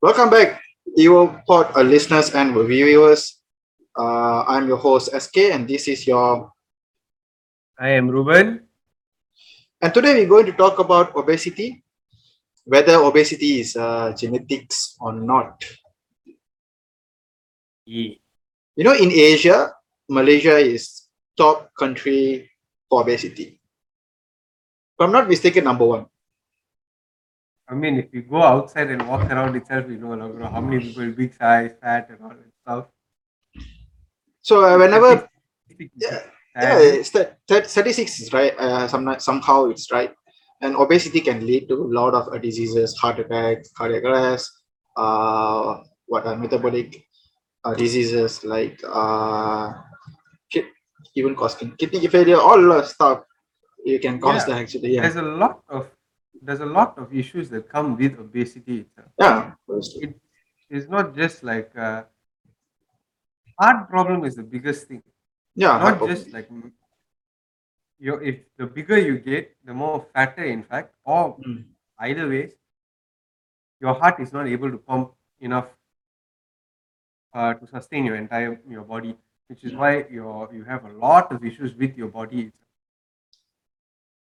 Welcome back, EvoPod uh, listeners and viewers. Uh, I'm your host SK, and this is your. I am Ruben. And today we're going to talk about obesity, whether obesity is uh, genetics or not. Yeah. You know, in Asia, Malaysia is top country for obesity. If I'm not mistaken, number one. I mean, if you go outside and walk around itself, you know, like, you know how many people big size, fat, and all that stuff. So uh, whenever yeah, yeah, it's that, that 36 is right. Uh, some, somehow it's right. And obesity can lead to a lot of uh, diseases, heart attack, cardiac arrest, uh, what are metabolic uh, diseases like uh, ki- even causing kidney failure, all the stuff you can cause Yeah. that actually. Yeah, There's a lot of there's a lot of issues that come with obesity itself. yeah. obviously. It's not just like uh, heart problem is the biggest thing. Yeah, not heart just like m- your if the bigger you get, the more fatter in fact, or Mm. either ways, your heart is not able to pump enough uh, to sustain your entire your body, which is why your you have a lot of issues with your body. itself.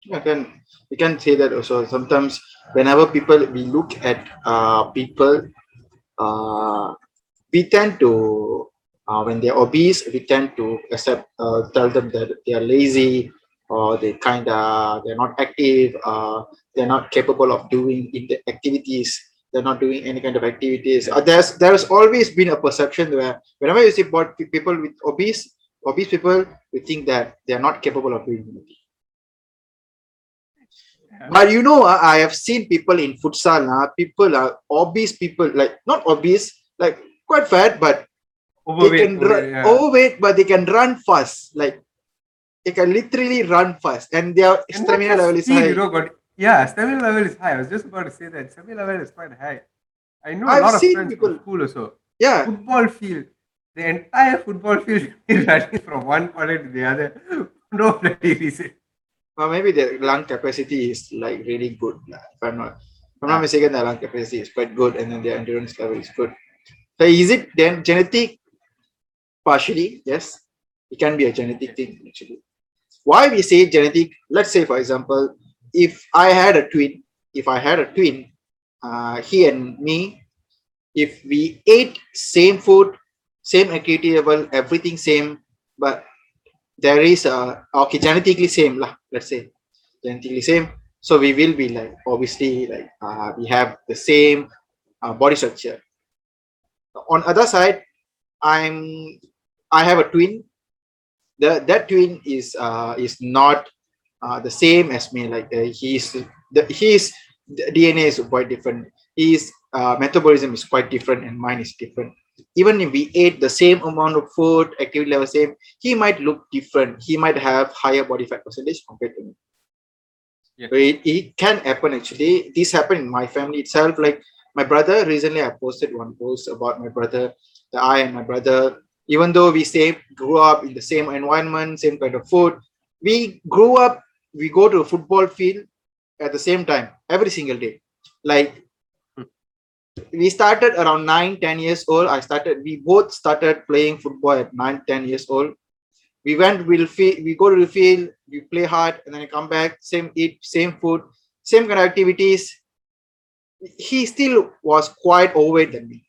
Yeah, then we can say that also. Sometimes whenever people we look at uh, people, uh, we tend to uh, when they're obese, we tend to accept uh, tell them that they are lazy or they kind of they're not active, uh, they're not capable of doing activities. They're not doing any kind of activities. Uh, there's there's always been a perception where whenever you see people with obese obese people, we think that they are not capable of doing anything. But you know, uh, I have seen people in futsal, uh, people are obese people, like not obese, like quite fat, but they Overweight, can run, overweight, yeah. overweight, but they can run fast. Like they can literally run fast, and their And stamina level is speed, high. You know, but yeah, stamina level is high. I was just about to say that stamina level is quite high. I know a I've lot of seen friends people- from school also. Yeah, Football field, the entire football field is running from one corner to the other. No bloody reason. Or maybe their lung capacity is like really good. If I'm not, if I'm not mistaken, their lung capacity is quite good, and then their endurance level is good. So is it then genetic? Partially, yes. It can be a genetic thing actually. Why we say genetic? Let's say, for example, if I had a twin, if I had a twin, uh, he and me, if we ate same food, same activity level, everything same, but there is a okay genetically same lah. Let's say genetically same, so we will be like obviously like uh, we have the same uh, body structure. On other side, I'm I have a twin. The that twin is uh, is not uh, the same as me. Like uh, he's the his DNA is quite different. His uh, metabolism is quite different, and mine is different. Even if we ate the same amount of food, activity level same, he might look different. He might have higher body fat percentage compared to me. Yeah. So it, it can happen actually. This happened in my family itself. Like my brother recently, I posted one post about my brother. The I and my brother, even though we same grew up in the same environment, same kind of food, we grew up. We go to a football field at the same time every single day. Like we started around 9 10 years old. I started we both started playing football at 9 10 years old. We went field we go to the field we play hard and then I come back same eat same food same kind of activities. He still was quite overweight than me.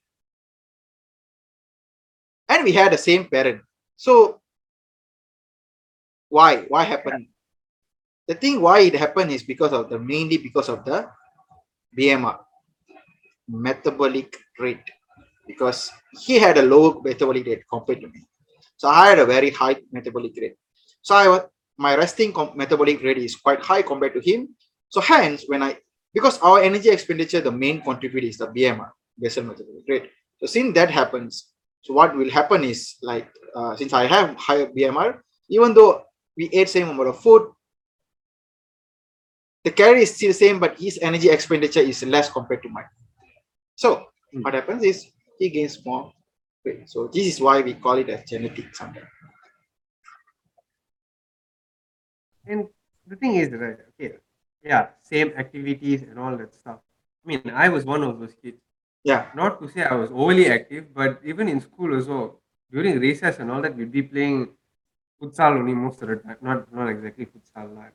And we had the same parent. So why why happened? The thing why it happened is because of the mainly because of the bmr metabolic rate because he had a low metabolic rate compared to me. So I had a very high metabolic rate. So I was my resting metabolic rate is quite high compared to him. So hence, when I because our energy expenditure, the main contributor is the BMR, basal metabolic rate. So since that happens, so what will happen is like uh, since I have higher BMR, even though we ate same amount of food, the calorie is still same, but his energy expenditure is less compared to mine. So Hmm. what happens is he gains more weight. So this is why we call it as genetic sometimes. And the thing is, right? Okay, yeah, same activities and all that stuff. I mean, I was one of those kids. Yeah. Not to say I was overly active, but even in school also, during recess and all that, we'd be playing futsal only most of the time. Not not exactly futsal. Like,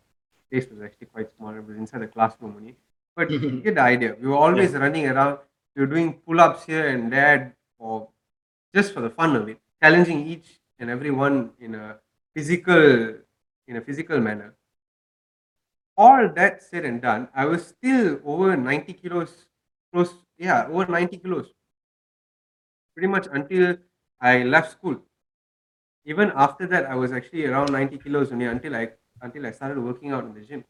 place was actually quite small. It was inside the classroom only. But you get the idea. We were always running around. Were doing pull-ups here and there, or just for the fun of it, challenging each and every one in a physical in a physical manner. All that said and done, I was still over 90 kilos, close, yeah, over 90 kilos. Pretty much until I left school. Even after that, I was actually around 90 kilos only until I until I started working out in the gym.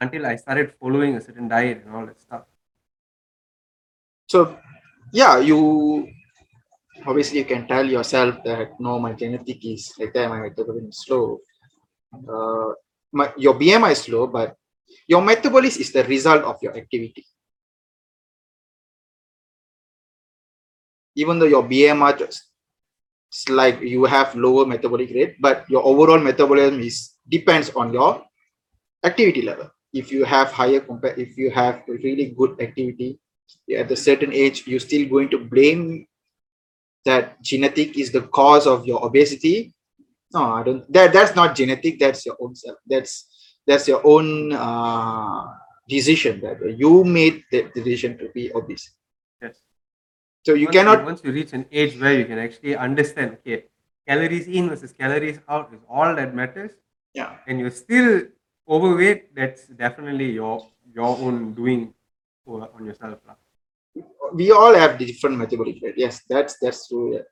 Until I started following a certain diet and all that stuff. So yeah, you obviously you can tell yourself that no, my genetic is like that, my metabolism is slow. Uh, my, your BMI is slow, but your metabolism is the result of your activity. Even though your BMI just it's like you have lower metabolic rate, but your overall metabolism is depends on your activity level. If you have higher compare, if you have really good activity at a certain age, you're still going to blame that genetic is the cause of your obesity. No, I don't. That that's not genetic. That's your own self. That's that's your own uh, decision that you made the decision to be obese. Yes. So you once cannot. once you reach an age where you can actually understand, okay, calories in versus calories out is all that matters, Yeah. and you're still overweight, that's definitely your your own doing on yourself. We all have different metabolic rate. Yes, that's that's true. yeah.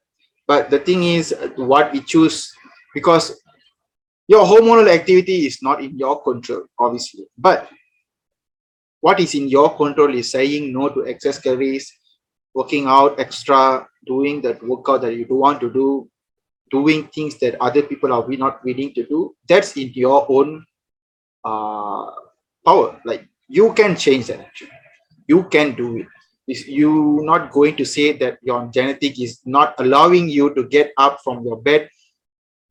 But the thing is, what we choose because your hormonal activity is not in your control, obviously. But what is in your control is saying no to excess calories, working out extra, doing that workout that you don't want to do, doing things that other people are not willing to do. That's in your own uh, power. Like you can change that. Actually, you can do it is you not going to say that your genetic is not allowing you to get up from your bed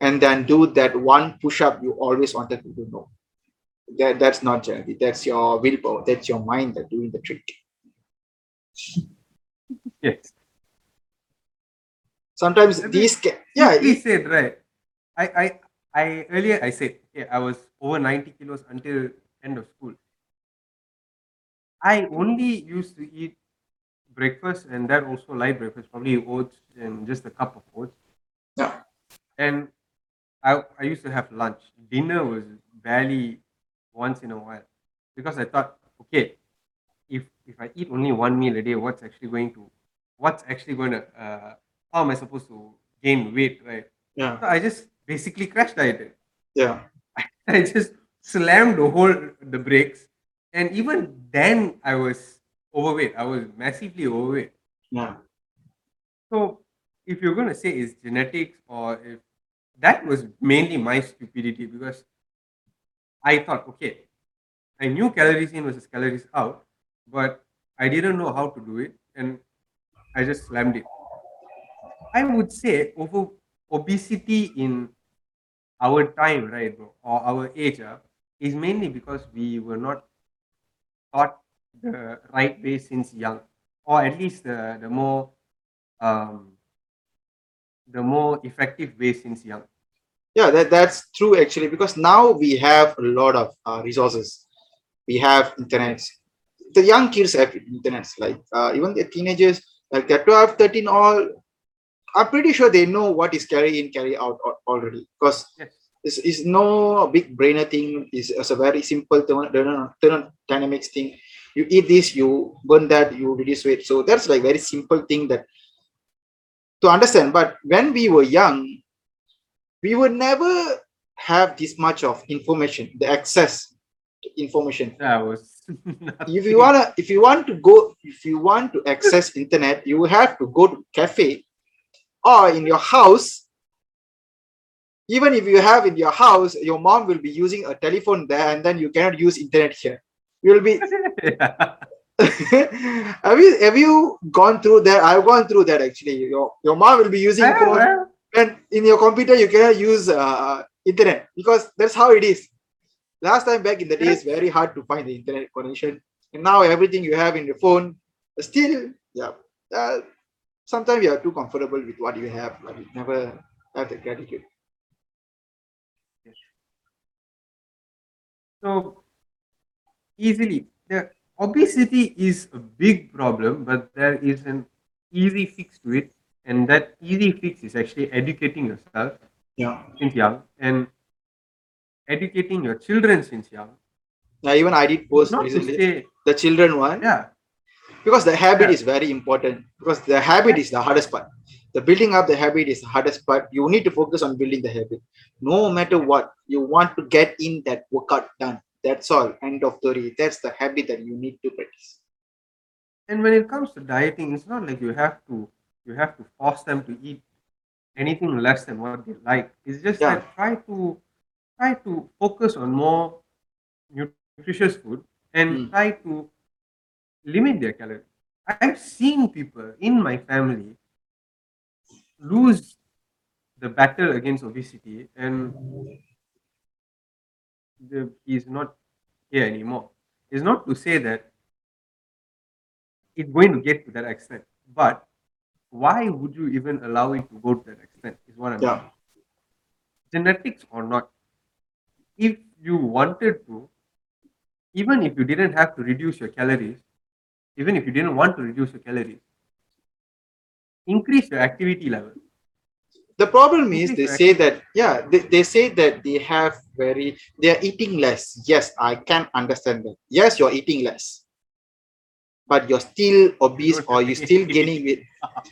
and then do that one push-up you always wanted to do no that that's not genetic that's your willpower that's your mind that doing the trick Yes. sometimes Maybe- these ca- yeah Simply it- said, right. I, I, I earlier I said, yeah, I was over 90 kilos until end of school. I only used to eat breakfast and that also light breakfast, probably oats and just a cup of oats. Yeah. And I, I used to have lunch. Dinner was barely once in a while because I thought, okay, if if I eat only one meal a day, what's actually going to, what's actually going to, uh, how am I supposed to gain weight, right? yeah So I just basically crash dieted. yeah I just slammed the whole the brakes, and even then I was overweight. I was massively overweight. yeah So if you're gonna say it's genetics or if that was mainly my stupidity because I thought, okay, I knew calories in versus calories out, but I didn't know how to do it, and I just slammed it. I would say over obesity in our time, right, bro, or our age, uh, is mainly because we were not taught the right way since young, or at least the the more um, the more effective way since young. yeah that, that's true actually because now we have a lot of uh, resources we have internet. the young kids have internet, like uh, even the teenagers like they're 12 13 all i'm pretty sure they know what is carry in carry out already because Yes. it's, it's no big brainer thing it's, it's a very simple thermo- thermo- thermodynamics thing you eat this you burn that you reduce weight. So that's like very simple thing that to understand. But when we were young we would never have this much of information the access to information. That was if you wanna if you want to go if you want to access internet you have to go to cafe or in your house. Even if you have in your house your mom will be using a telephone there and then you cannot use internet here you will be have you have you gone through that i've gone through that actually your your mom will be using Well, phone well, and in your computer you cannot use uh, internet because that's how it is last time back in the day it's very hard to find the internet connection and now everything you have in your phone still yeah. Uh, sometimes you are too comfortable with what you have, but you never have the gratitude. So easily, the obesity is a big problem, but there is an easy fix to it, and that easy fix is actually educating yourself Yeah. since young and educating your children since young. Now, even I did post Not recently say, the children one yeah, because the habit Yeah. is very important because the habit is the hardest part. The building up the habit is the hardest part. You need to focus on building the habit. No matter what, you want to get in that workout done. That's all. End of story. That's the habit that you need to practice. and when it comes to dieting, it's not like you have to you have to force them to eat anything less than what they like. It's just Yeah. that try to try to focus on more nutritious food and Mm. try to limit their calories. I've seen people in my family lose the battle against obesity and the, he's not here anymore. It's not to say that it's going to get to that extent, but why would you even allow it to go to that extent? Is what I'm Yeah. genetics or not. If you wanted to, even if you didn't have to reduce your calories, even if you didn't want to reduce your calories, increase your activity level. The problem is they say that yeah, they, they say that they have very they are eating less. Yes, I can understand that. Yes, you're eating less. But you're still obese or you're still gaining weight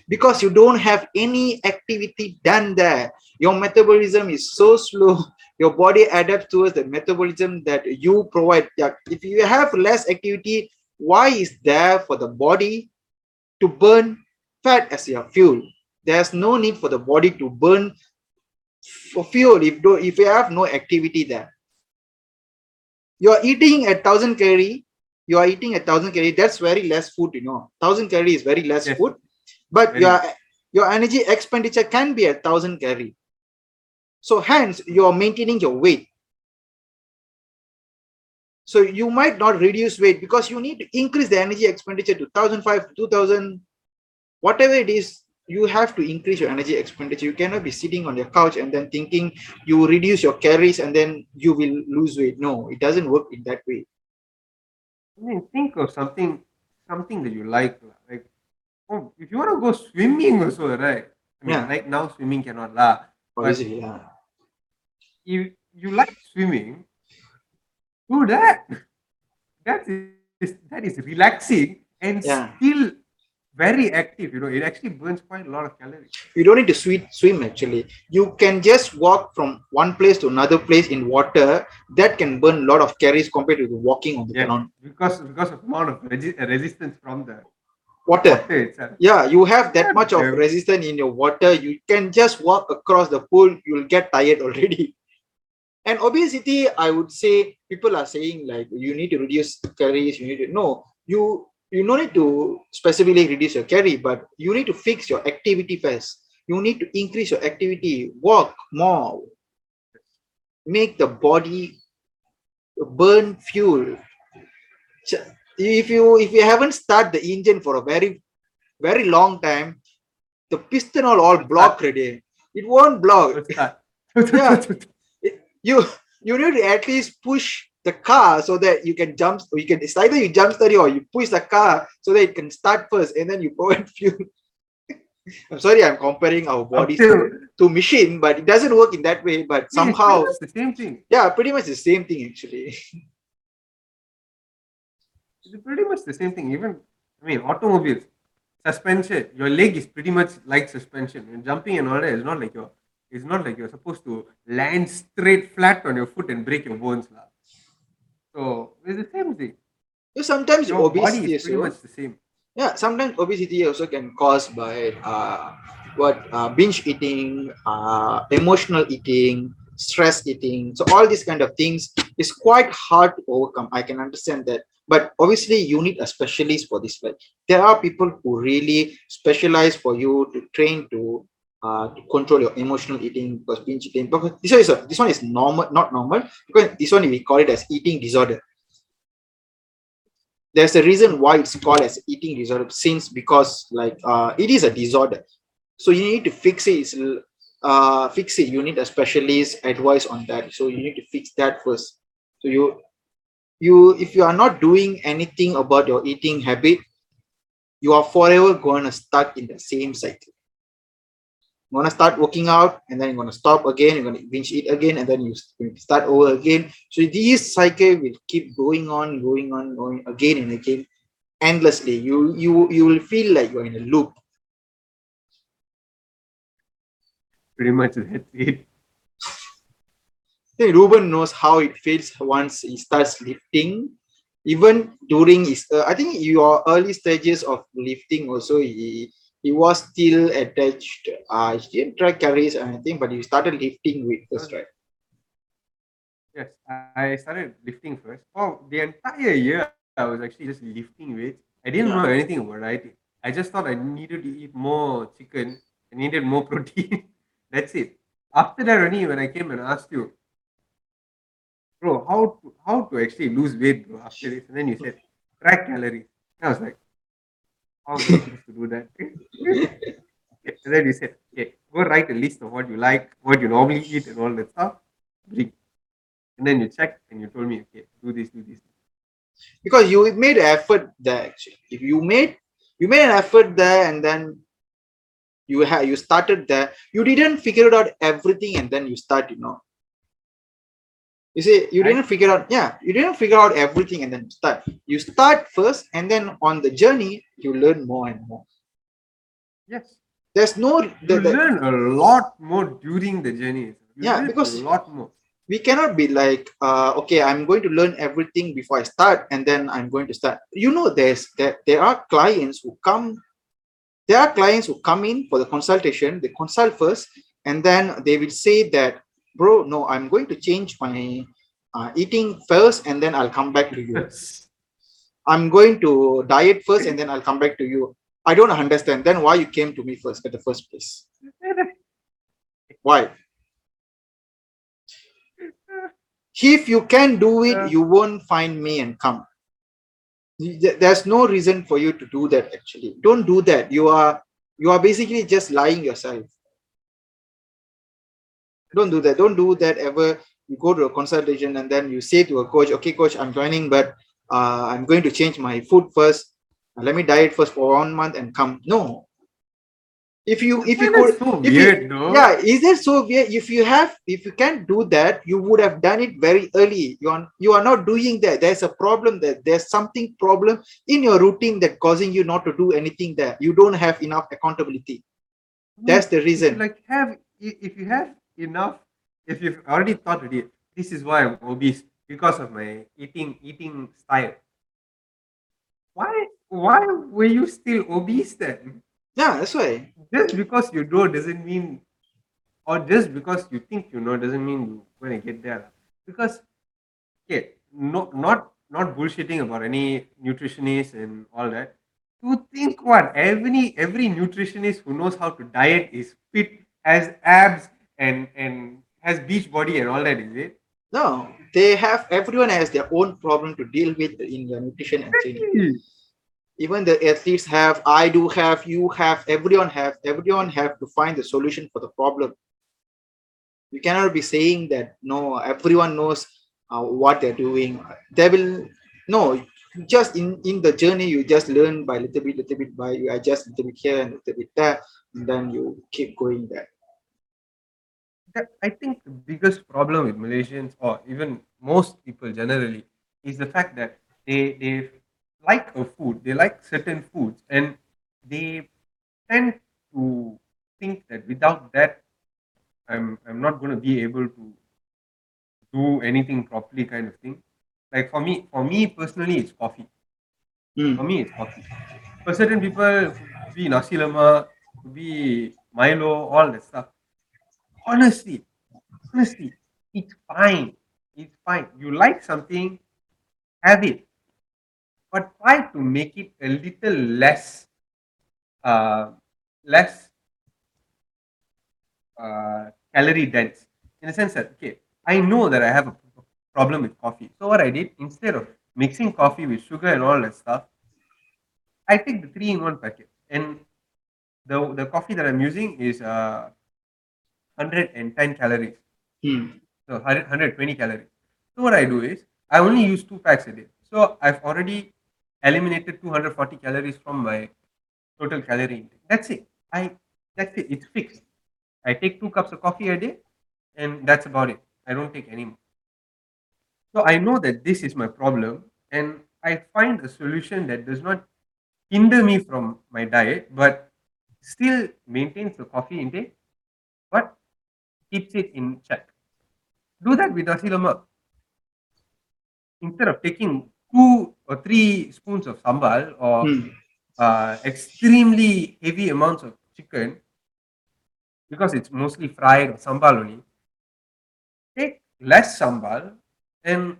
because you don't have any activity done there. Your metabolism is so slow. Your body adapts towards the metabolism that you provide. If you have less activity, why is there for the body to burn fat as your fuel? There's no need for the body to burn for fuel if do if you have no activity there. You are eating a thousand calorie. You are eating a thousand calorie. That's very less food, you know. Thousand calorie is very less Yes. food, but Very your your energy expenditure can be a thousand calorie. So hence you are maintaining your weight. So you might not reduce weight because you need to increase the energy expenditure to 1005 2000 whatever it is you have to increase your energy expenditure you cannot be sitting on your couch and then thinking you reduce your calories and then you will lose weight no it doesn't work in that way I mean, think of something, something that you like. Like, oh, if you want to go swimming also, right? I mean, Yeah. like now swimming cannot obviously yeah If you like swimming, do that. That is that is relaxing and Yeah. still very active. You know, it actually burns quite a lot of calories. you don't need to swim swim actually. You can just walk from one place to another place in water. That can burn a lot of calories compared to walking on the Yeah, ground. because because of amount of resi- resistance from the water. water yeah you have that much of damn. resistance in your water. You can just walk across the pool. You'll get tired already. And obesity i would say people are saying like you need to reduce calories. You need to no you you no need to specifically reduce your carry, but you need to fix your activity first. You need to increase your activity walk more. Make the body burn fuel. If you if you haven't start the engine for a very very long time the piston will all block already. It won't block. Yeah. you you need to at least push the car so that you can jump you can it's either you jump it or you push the car so that it can start first and then you provide fuel i'm sorry i'm comparing our bodies Until- to machine but it doesn't work in that way but Yeah, it's somehow the same thing. yeah pretty much the same thing actually It's pretty much the same thing. Even I mean, automobiles, suspension. Your leg is pretty much like suspension. When jumping and all that is not like you're. It's not like you're supposed to land straight flat on your foot and break your bones, lah. So it's the same thing. so sometimes Your body obesity is pretty also, much the same. yeah sometimes obesity also can cause by uh what uh, binge eating uh emotional eating stress eating so all these kind of things is quite hard to overcome i can understand that but obviously you need a specialist for this but there are people who really specialize for you to train to uh, to control your emotional eating because binge eating because this one is a, this one is normal not normal because this one we call it as eating disorder. There's a reason why it's called as eating disorder since because like uh it is a disorder. So you need to fix it it's, uh fix it. You need a specialist advice on that. So you need to fix that first. So you you if you are not doing anything about your eating habit you are forever going to stuck in the same cycle you're to start working out and then you're going to stop again you're going to binge eat again and then you start over again so this cycle will keep going on going on going again and again endlessly you you you will feel like you're in a loop Pretty much that's it. I think Ruben knows how it feels once he starts lifting. Even during his, uh, I think your early stages of lifting also, he he was still attached. Uh, he didn't try carries or anything, but he started lifting weight first, right? Yes, I started lifting first. Oh, the entire year I was actually just lifting weights. I didn't know anything about dieting. I just thought I needed to eat more chicken. I needed more protein. That's it. After that, only when I came and asked you, bro, how to, how to actually lose weight, bro, after this, and then you said track calories. I was like, how I to do that? and then you said, okay, go write a list of what you like, what you normally eat, and all that stuff. Bring. And then you checked and you told me, okay, do this, do this. Because you made effort there. Actually, if you made you made an effort there, and then you have you started there, you didn't figure out everything, and then you start, you know. You see, you didn't figure out, yeah, you didn't figure out everything and then start. You start first, and then on the journey, you learn more and more. Yes. There's no, You the, the, learn a lot more during the journey. You Yeah, because- a lot more. we cannot be like, uh, okay, I'm going to learn everything before I start, and then I'm going to start. You know, there's that there are clients who come, there are clients who come in for the consultation, they consult first, and then they will say that, bro, no, I'm going to change my uh, eating first, and then I'll come back to you. Yes. I'm going to diet first, and then I'll come back to you. I don't understand. Then why you came to me first at the first place? Why? if you can do it you won't find me and come there's no reason for you to do that actually don't do that you are you are basically just lying yourself don't do that. Don't do that ever. You go to a consultation and then you say to a coach okay coach i'm joining but uh, i'm going to change my food first. Let me diet first for one month and come. No. If you if you could so if you- weird, though. yeah is it so weird? If you have if you can't do that you would have done it very early. You are you are not doing that. There's a problem there. There's something problem in your routine that causing you not to do anything there. You don't have enough accountability. That's the reason. Like have if you have enough, if you've already thought already, this is why I'm obese because of my eating eating style. Why why were you still obese then? yeah that's why Just because you know doesn't mean, or just because you think you know doesn't mean you're gonna get there. Because okay, no, not not bullshitting about any nutritionist and all that. to think what every every nutritionist who knows how to diet is fit, has abs and and has beach body and all that, is it? no they have everyone has their own problem to deal with in their nutrition and training. Even the athletes have i do have you have everyone have everyone have to find the solution for the problem. You cannot be saying that no everyone knows uh, what they're doing. They will no just in in the journey you just learn by little bit little bit by you adjust little bit here and little bit there and then you keep going there that I think the biggest problem with Malaysians or even most people generally is the fact that they they like a food, they like certain foods, and they tend to think that without that, I'm I'm not going to be able to do anything properly, kind of thing. Like for me, for me personally, it's coffee. Mm. For me, it's coffee. For certain people, could be nasi lemak, could be Milo, all that stuff. Honestly, honestly, it's fine. It's fine. You like something, have it. But try to make it a little less, uh, less uh, calorie dense. In the sense that, okay, I know that I have a problem with coffee. So what I did, instead of mixing coffee with sugar and all that stuff, I take the three in one packet. And the the coffee that I'm using is uh 110 calories. Hmm. So 100 120 calories. So what I do is I only use two packs a day. So I've already eliminated 240 calories from my total calorie intake. That's it. I that's it. It's fixed. I take two cups of coffee a day, and that's about it. I don't take any more. So I know that this is my problem, and I find a solution that does not hinder me from my diet, but still maintains the coffee intake, but keeps it in check. Do that with nasi lemak. Instead of taking two or three spoons of sambal or Hmm. uh, extremely heavy amounts of chicken, because it's mostly fried or sambal only, take less sambal and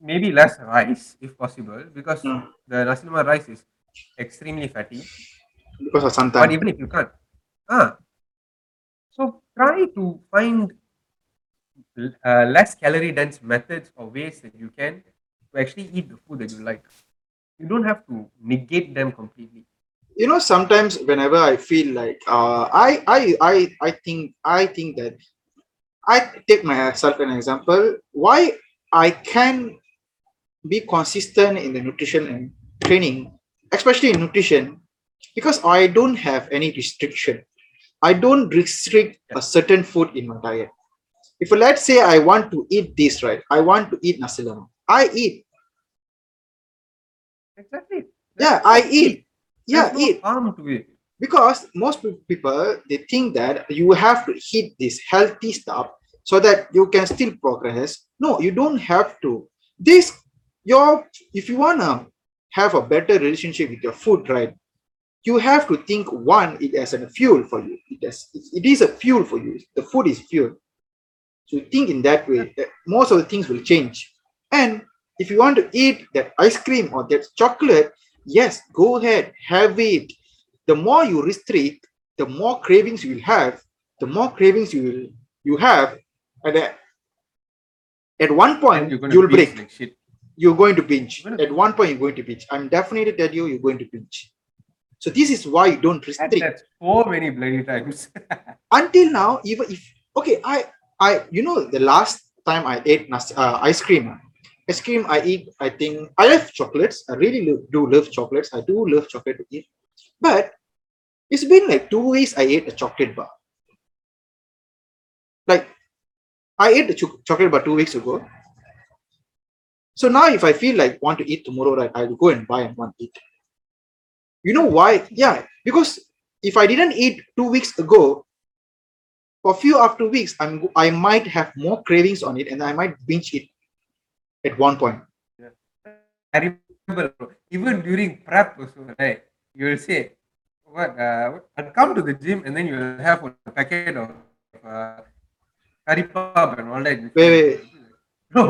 maybe less rice if possible, because Hmm. the nasi lemak rice is extremely fatty. Because of But even if you can't, ah, try to find uh, less calorie dense methods or ways that you can to actually eat the food that you like. You don't have to negate them completely. you know sometimes whenever i feel like uh i i i i think i think that i take myself an example why i can be consistent in the nutrition and training especially in nutrition because i don't have any restriction i don't restrict a certain food in my diet. If let's say i want to eat this right? I want to eat nasi lemak. I eat. Exactly. yeah i eat. yeah no eat. harm to it. because most people they think that you have to eat this healthy stuff so that you can still progress. No you don't have to. This your if you want to have a better relationship with your food right you have to think one it as a fuel for you. It, has, it is a fuel for you. The food is fuel. So think in that way that most of the things will change. And if you want to eat that ice cream or that chocolate yes go ahead have it. The more you restrict the more cravings you will have the more cravings you will you have and at, at one point you're going you'll to break. like you're going to binge. At one point you're going to binge. I'm definitely tell you you're going to binge so this is why you don't restrict that's so many bloody times. until now even if okay i i you know the last time i ate uh, ice cream ice cream i eat i think i love chocolates. I really lo- do love chocolates. I do love chocolate to eat. But it's been like two weeks i ate a chocolate bar. Like i ate the cho- chocolate bar two weeks ago. So now if i feel like want to eat tomorrow right i'll go and buy and want to eat you know why? Yeah because if i didn't eat two weeks ago for a few after weeks i'm i might have more cravings on it and i might binge it at one point. Yeah. i remember even during prep also right you will say what uh, i'll come to the gym and then you'll have a packet of uh, curry puff and all that. Wait wait no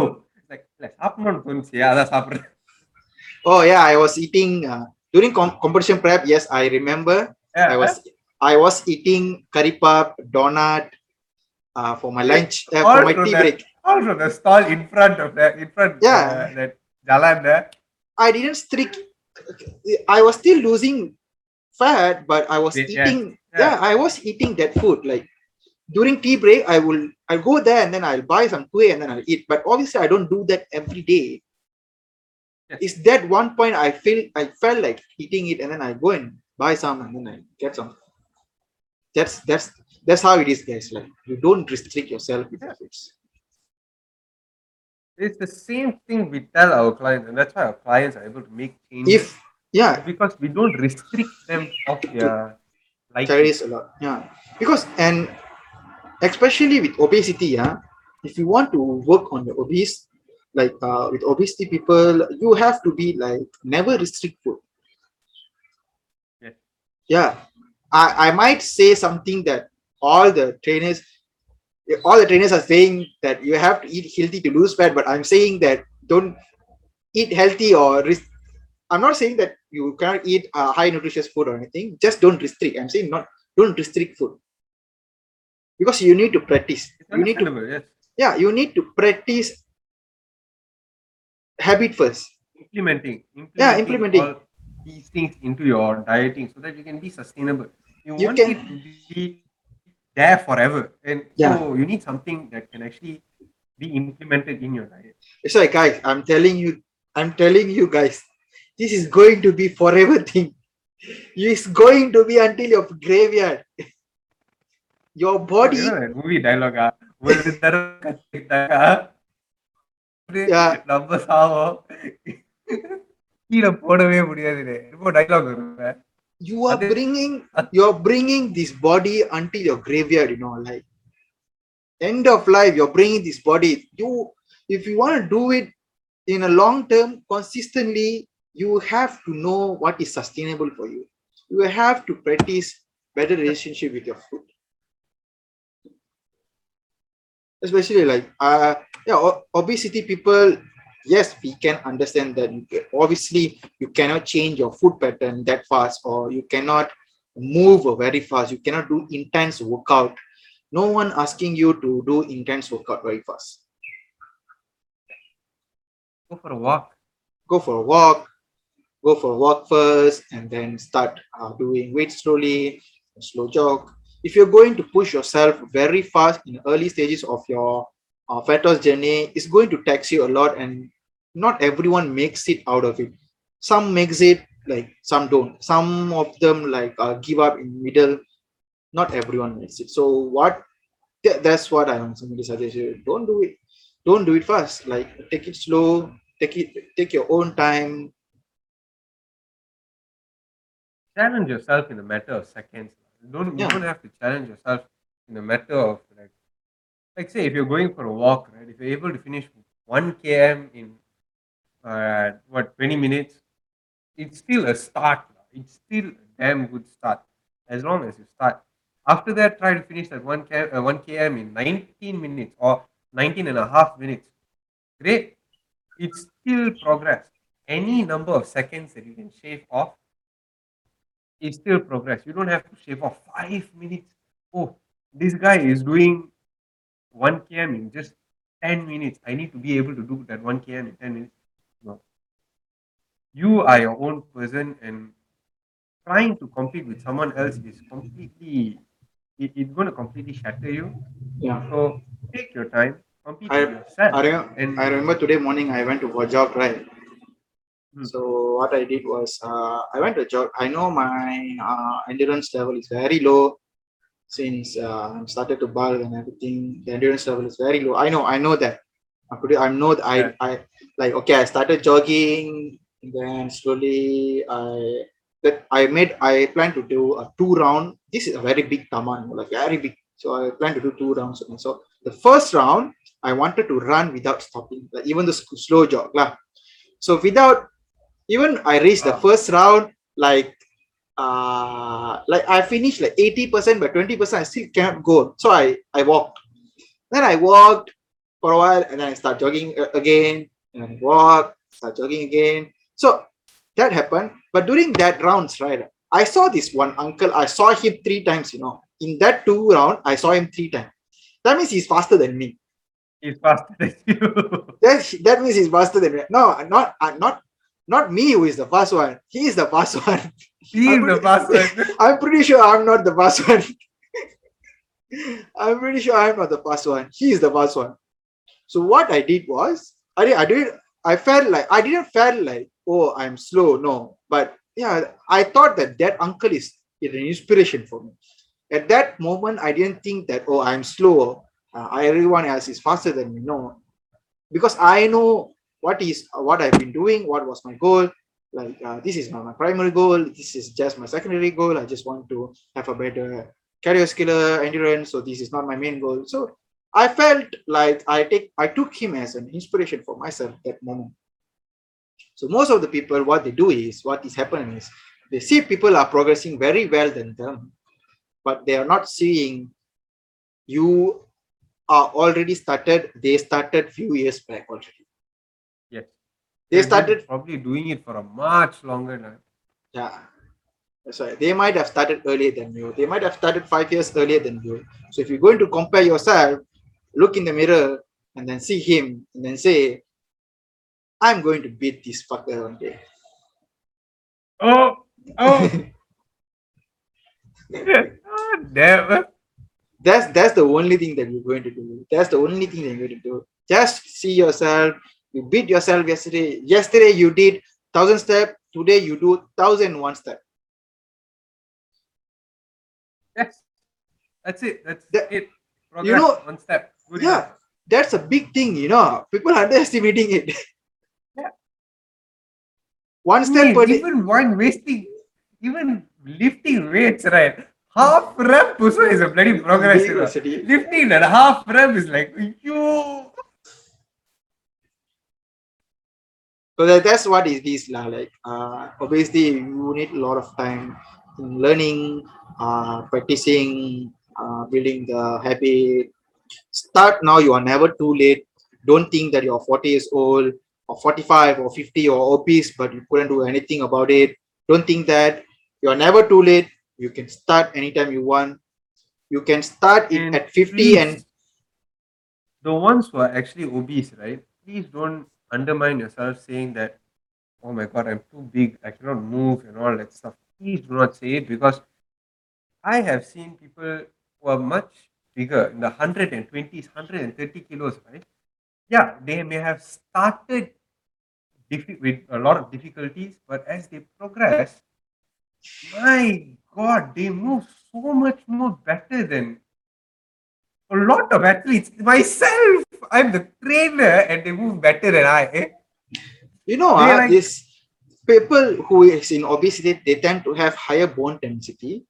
like சாப்பிடணும்னு தோணுச்சு oh yeah i was eating uh, during com- competition prep yes i remember i was i was eating curry puff donut uh, for my lunch uh, for my tea that- break. From the stall in front of that, in front Yeah. uh, that jalan there. i didn't strict i was still losing fat but i was Yeah, eating yeah. yeah i was eating that food. Like during tea break i will i'll go there and then i'll buy some kueh and then i'll eat. But obviously i don't do that every day Yes. is that one point i feel i felt like eating it and then i go and buy some and then i get some. That's that's that's how it is guys. Like you don't restrict yourself with your foods It's the same thing we tell our clients, and that's why our clients are able to make changes. If yeah. Because we don't restrict them of their like carries a lot yeah. Because and especially with obesity yeah if you want to work on the obese like uh, with obesity people you have to be like never restrict food. Yeah. yeah. I i might say something that all the trainers all the trainers are saying that you have to eat healthy to lose fat but i'm saying that don't eat healthy or res- i'm not saying that you cannot eat uh, high nutritious food or anything just don't restrict. I'm saying not don't restrict food. Because you need to practice. You need to yes. yeah you need to practice habit first implementing, Yeah, implementing. all these things into your dieting so that you can be sustainable. You, You want can- it to be there forever, and Yeah. so you need something that can actually be implemented in your diet. It's like guys, I'm telling you, I'm telling you guys, this is going to be forever thing. It's going to be until your graveyard. Your body, You know that movie dialogue ah? நம்ம சாவோம் கீழே போடவே முடியாது ரொம்ப dialogue வருங்க you are Ade- bringing, you're bringing this body until your graveyard. You know, like end of life, you're bringing this body. You, if you want to do it in a long term, consistently, you have to know what is sustainable for you. You have to practice better relationship with your food. Especially like uh yeah, obesity people, yes, we can understand that you obviously you cannot change your food pattern that fast, or you cannot move very fast, you cannot do intense workout. No one asking you to do intense workout very fast. go for a walk go for a walk, go for a walk first, and then start uh, doing weight slowly, slow jog. If you're going to push yourself very fast in early stages of your uh, fat loss journey, it's going to tax you a lot, and not everyone makes it out of it. Some makes it, like some don't. Some of them like uh, give up in middle. Not everyone makes it. So what? tha- that's what I am simply suggest you. Don't do it. Don't do it fast. Like take it slow take it take your own time challenge yourself in a matter of seconds don't Yeah. you don't have to challenge yourself in a matter of like like say if you're going for a walk right if you're able to finish 1 km in uh, what 20 minutes it's still a start it's still a damn good start as long as you start. After that try to finish that 1 km, uh, 1 km in 19 minutes or 19 and a half minutes. Great. It's still progress. Any number of seconds that you can shave off is still progress. You don't have to shave off five minutes. Oh, this guy is doing one km in just 10 minutes. I need to be able to do that one km in 10 minutes. No. You are your own person, and trying to compete with someone else is completely, it, it's going to completely shatter you. yeah So take your time, compete I- with yourself. I, rem- and I remember today morning i went to for a jog right Hmm. so what i did was uh, i went to jog i know my uh, endurance level is very low since uh, i started to bulk and everything the endurance level is very low i know i know that i could i know that i Yeah. i like okay i started jogging and then slowly i that i made i plan to do a two round this is a very big taman like very big so i plan to do two rounds so the first round I wanted to run without stopping, like even the slow jog. lah. So without even I reached the first round, like uh like I finished like 80%, but 20% I still cannot go. So I I walked. Then I walked for a while and then I start jogging again and walk, start jogging again. So that happened. But during that rounds, right, I saw this one uncle, I saw him three times, you know. In that two round, I saw him three times. That means he's faster than me. He's faster than you. that that means he's faster than me. No, I'm not uh, not not me who is the fast one. He is the fast one. He is the faster. I'm pretty sure I'm not the fast one. I'm pretty sure I'm not the fast one. He is the fast one. So what I did was I did I did I felt like I didn't felt like oh I'm slow no but yeah I thought that that uncle is an inspiration for me. At that moment I didn't think that oh I'm slow. Uh, everyone else is faster than me. No, because I know what is what I've been doing. What was my goal? Like uh, this is not my primary goal. This is just my secondary goal. I just want to have a better cardiovascular endurance. So this is not my main goal. So I felt like I take I took him as an inspiration for myself that moment. So most of the people, what they do is what is happening is they see people are progressing very well than them, but they are not seeing you are already started. They started few years back already. Yes. They They've started probably doing it for a much longer time. Yeah. That's right. They might have started earlier than you. They might have started five years earlier than you. So if you're going to compare yourself, look in the mirror and then see him and then say, I'm going to beat this fucker one day. Oh, oh. oh damn. That's that's the only thing that you're going to do. That's the only thing that you're going to do. Just see yourself. You beat yourself yesterday. Yesterday you did thousand step. Today you do thousand one step. Yes. That's it. That's That- it. Progress know- one step. Good Yeah, enough. that's a big thing. You know, people are underestimating it. Yeah. One step per day. even one wasting, even lifting weights, right? Half rep also is a bloody progress. you know. Lifting that half rep is like, yo. So that, that's what it is lah. Like uh, obviously you need a lot of time in learning, uh, practicing, uh, building the habit. Start now. You are never too late. Don't think that you're 40 years old or 45 or 50 or obese, but you couldn't do anything about it. Don't think that you're never too late. You can start anytime you want. You can start it And at 50 please, and the ones who are actually obese, right? Please don't undermine yourself saying that, oh my god, I'm too big, I cannot move and all that stuff. Please do not say it because I have seen people who are much bigger in the 120s, 130 kilos, right? Yeah, they may have started with a lot of difficulties, but as they progress, my god, they move so much more better than a lot of athletes. Myself, I'm the trainer, and they move better than I. you know uh, like- this people who is in obesity they tend to have higher bone density.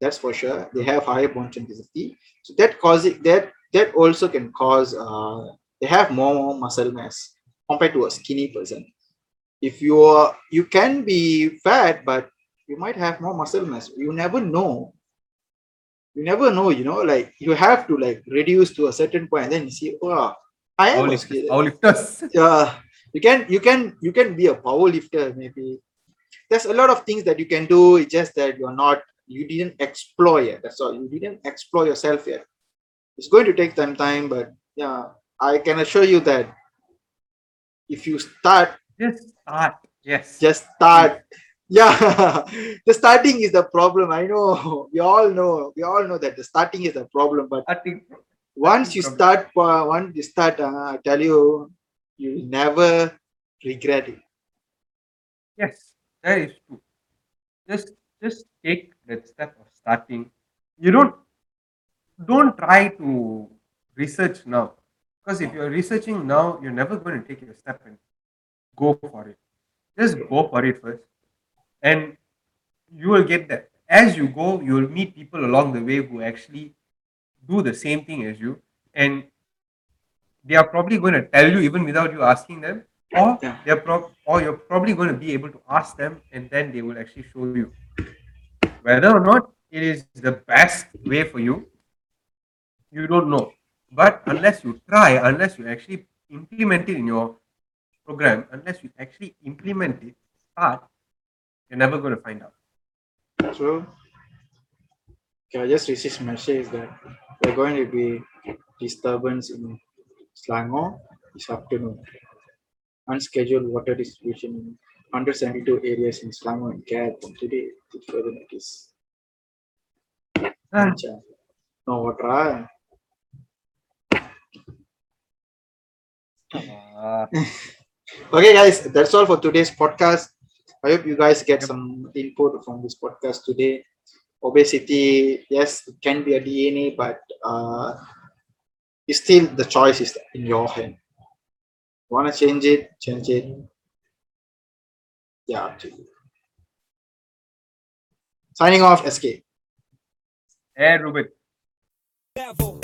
That's for sure. They have higher bone density. So that causes that that also can cause uh, they have more muscle mass compared to a skinny person. If you are you can be fat but you might have more muscle mass. You never know you never know you know like you have to like reduce to a certain point and then you see oh i am a Powerlifters. skinny- powerlifters. yeah you can you can you can be a power lifter maybe there's a lot of things that you can do it's just that you're not you didn't explore yet that's all you didn't explore yourself yet it's going to take some time but yeah i can assure you that if you start Just start. Yes. just start yeah the starting is the problem i know we all know we all know that the starting is the problem but once you problem. start uh, once you start uh, i tell you you will never regret it Yes, that is true. Just just take that step of starting. You don't don't try to research now. Because if you're researching now, you're never going to take your step and go for it. Just go for it first. And you will get that. As you go, you will meet people along the way who actually do the same thing as you. And they are probably going to tell you even without you asking them. Or they're prob- or you're probably going to be able to ask them and then they will actually show you whether or not it is the best way for you you don't know but unless you try unless you actually implement it in your program unless you actually implement it start you're never going to find out So, okay, I just received message that there are going to be disturbance in Selangor this afternoon. Unscheduled water distribution in 172 areas in Selangor and Cat from today to further notice. Ah. No water. Ah, Okay, guys, that's all for today's podcast. I hope you guys get some input from this podcast today. Obesity, yes, it can be a DNA, but uh, it's still the choice is in your hand. Want to change it? Change it. Yeah, up to you. Signing off, SK. hey Ruben Level.